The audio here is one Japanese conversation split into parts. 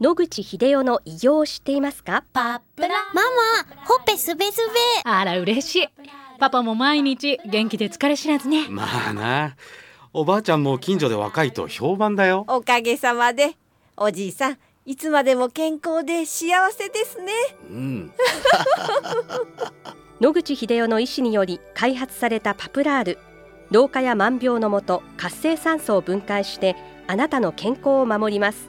野口英世の偉業を知っていますか？パプラ。ママほっぺすべすべ。あら嬉しい。パパも毎日元気で疲れ知らずね。まあな。おばあちゃんも近所で若いと評判だよ。おかげさまで。おじいさんいつまでも健康で幸せですね。うん。野口英世の医師により開発されたパプラール。老化や万病のもと活性酸素を分解してあなたの健康を守ります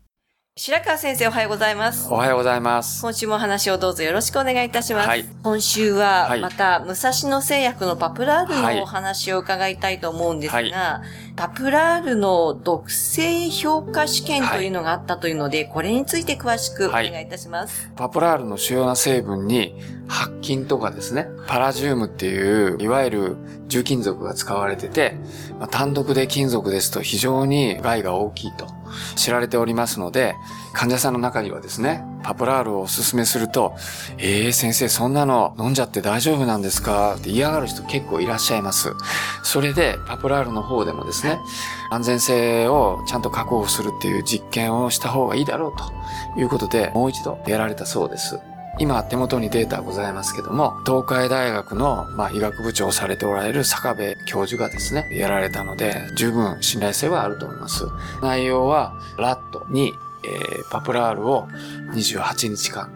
白川先生おはようございます。おはようございます。今週もお話をどうぞよろしくお願いいたします。はい。今週ははい。また武蔵野製薬のパプラールはい。のお話を伺いたいと思うんですが、はい。パプラールの毒性評価試験というのがあったというので、これについて詳しくお願いいたします。パプラールの主要な成分に白金とかですね、パラジウムっていう、いわゆる重金属が使われてて、まあ単独で金属ですと非常に害が大きいと知られておりますので、患者さんの中にはですね、パプラールをおすすめすると、えー先生そんなの飲んじゃって大丈夫なんですか？って嫌がる人結構いらっしゃいます。それで、パプラールの方でもですね、安全性をちゃんと確保するっていう実験をした方がいいだろうということで、もう一度やられたそうです。今手元にデータございますけども、東海大学の、まあ、医学部長をされておられる坂部教授がですね、やられたので、十分信頼性はあると思います。内容は、ラットに、えーパプラールを28日間、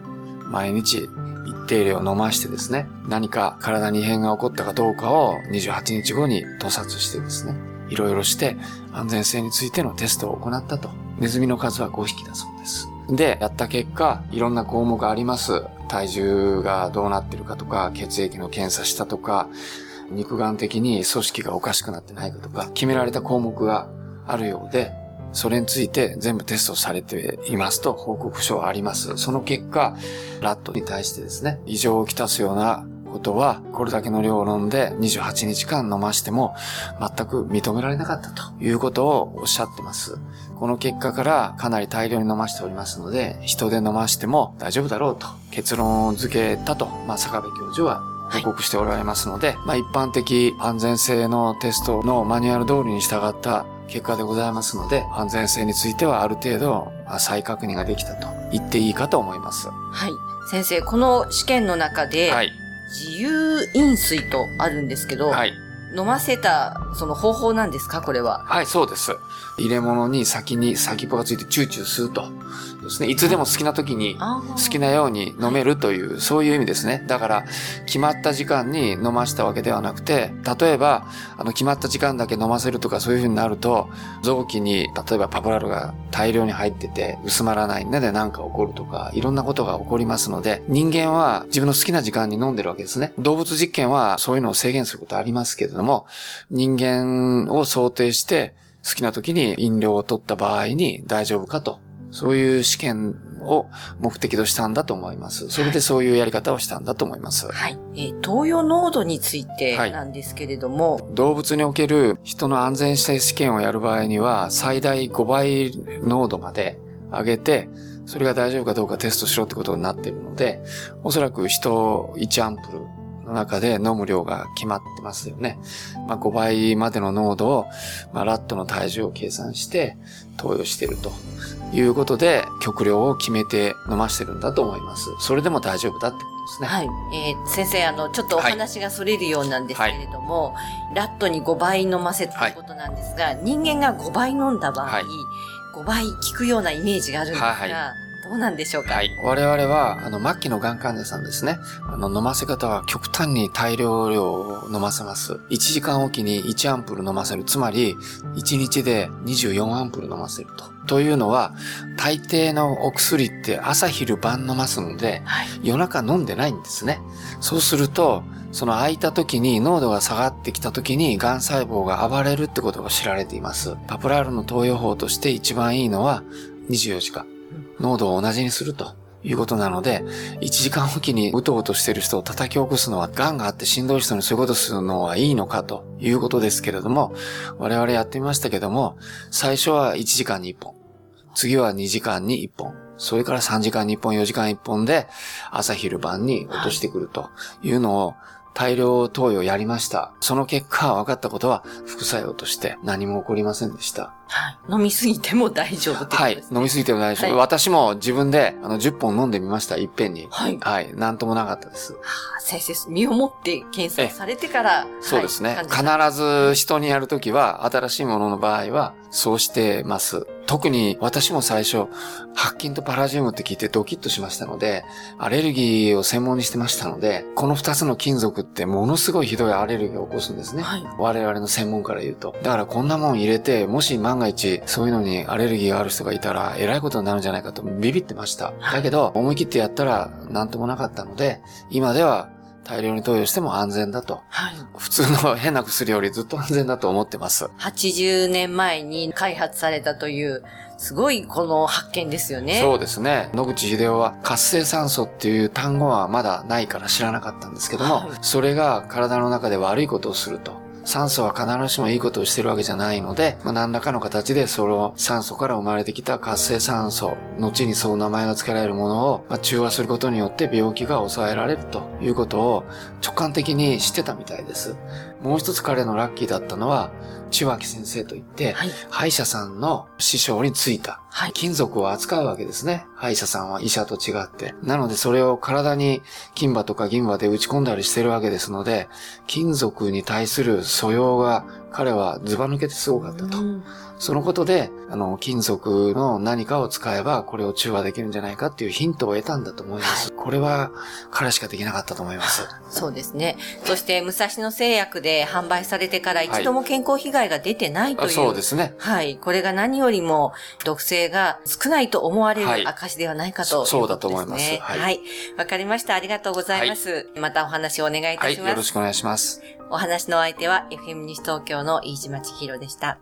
毎日一定量飲ましてですね、何か体に異変が起こったかどうかを28日後に屠殺してですね、いろいろして安全性についてのテストを行ったと。ネズミの数は5匹だそうです。で、やった結果、いろんな項目があります。体重がどうなってるかとか、血液の検査したとか、肉眼的に組織がおかしくなってないかとか、決められた項目があるようで、それについて全部テストされていますと報告書はあります。その結果、ラットに対してですね、異常をきたすようなことは、これだけの量を飲んで28日間飲ましても全く認められなかったということをおっしゃってます。この結果からかなり大量に飲ましておりますので、人で飲ましても大丈夫だろうと結論付けたと、まあ、坂部教授は報告しておられますので、まあ一般的安全性のテストのマニュアル通りに従った結果でございますので、安全性についてはある程度まあ再確認ができたと言っていいかと思います。はい。先生、この試験の中で、はい。自由飲水とあるんですけど、はい。飲ませたその方法なんですか？これは。はい、そうです。入れ物に先に先っぽがついてチューチュー吸うと。ですね。いつでも好きな時にあ好きなように飲めるという、そういう意味ですね。だから、決まった時間に飲ましたわけではなくて、例えば、あの、決まった時間だけ飲ませるとかそういう風になると、臓器に、例えばパプラルが大量に入ってて、薄まらないので何か起こるとか、いろんなことが起こりますので、人間は自分の好きな時間に飲んでるわけですね。動物実験はそういうのを制限することありますけれども、人間を想定して、好きな時に飲料を取った場合に大丈夫かと。そういう試験を目的としたんだと思います。それでそういうやり方をしたんだと思います。はい。えー投与濃度についてはいなんですけれども、動物における人の安全性試験をやる場合には、最大5倍濃度まで上げて、それが大丈夫かどうかテストしろってことになっているので、おそらく人1アンプルの中で飲む量が決まってますよね。まあ、5倍までの濃度を、まあ、ラットの体重を計算して投与しているということで、極量を決めて飲ましてるんだと思います。それでも大丈夫だってことですね。はい。えー先生、あの、ちょっとお話がそれるようなんですけれども、ラットに5倍飲ませたということなんですが、人間が5倍飲んだ場合、はい5倍効くようなイメージがあるんですが、はいはどうなんでしょうか？はい。我々は、あの、末期のがん患者さんですね。あの、飲ませ方は極端に大量量を飲ませます。1時間おきに1アンプル飲ませる。つまり、1日で24アンプル飲ませると。というのは、大抵のお薬って朝昼晩飲ますので、はい。夜中飲んでないんですね。そうすると、その空いた時に濃度が下がってきた時に癌細胞が暴れるってことが知られています。パプラールの投与法として一番いいのは24時間。濃度を同じにするということなので、1時間おきにうとうとしてる人を叩き起こすのは、癌があってしんどい人にそういうことするのはいいのかということですけれども、我々やってみましたけども、最初は1時間に1本。次は2時間に1本。それから3時間に1本、4時間1本で朝昼晩に落としてくるというのを大量投与やりました。その結果分かったことは副作用として何も起こりませんでした。はい。飲みすぎても大丈夫ってことですね。はい。飲みすぎても大丈夫。はい、私も自分であの10本飲んでみました。いっぺんに。はい。はい。なんともなかったです。はあ、先生、身をもって検査されてから。そうですね、はい。必ず人にやるときは、新しいものの場合は、そうしてます。特に私も最初、白金とパラジウムって聞いてドキッとしましたので、アレルギーを専門にしてましたので、この二つの金属ってものすごいひどいアレルギーを起こすんですね。はい、我々の専門から言うと。だからこんなもん入れて、もし万が一そういうのにアレルギーがある人がいたら、えらいことになるんじゃないかとビビってました。だけど、思い切ってやったら何ともなかったので、今では大量に投与しても安全だと。はい。普通の変な薬よりずっと安全だと思ってます。80年前に開発されたという、すごいこの発見ですよね。そうですね。野口秀夫は活性酸素っていう単語はまだないから知らなかったんですけども、はい、それが体の中で悪いことをすると。酸素は必ずしもいいことをしてるわけじゃないので、まあ、何らかの形でその酸素から生まれてきた活性酸素、後にそう名前が付けられるものを、まあ、中和することによって病気が抑えられるということを直感的に知ってたみたいです。もう一つ彼のラッキーだったのは、千脇先生といって、はい、歯医者さんの師匠についた、はい、金属を扱うわけですね。歯医者さんは医者と違って。なのでそれを体に金歯とか銀歯で打ち込んだりしてるわけですので、金属に対する素養が彼はズバ抜けてすごかったと。そのことで、あの、金属の何かを使えば、これを中和できるんじゃないかっていうヒントを得たんだと思います。はい、これは、彼しかできなかったと思います。そうですね。そして、武蔵野製薬で販売されてから一度も健康被害が出てないという。はい、そうですね。はい。これが何よりも、毒性が少ないと思われる証ではないかと、ねそうだと思います。はい。わ、はい、かりました。ありがとうございます。またお話をお願いいたします。よろしくお願いします。お話の相手は、FM 西東京の飯島千尋でした。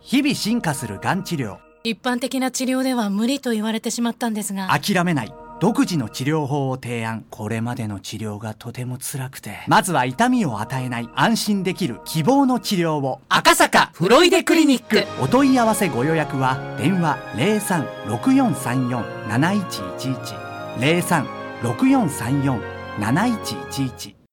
日々進化するがん治療一般的な治療では無理と言われてしまったんですが諦めない独自の治療法を提案。これまでの治療がとても辛くて。まずは痛みを与えない安心できる希望の治療を。赤坂フロイデクリニック。お問い合わせご予約は電話0364347111 0364347111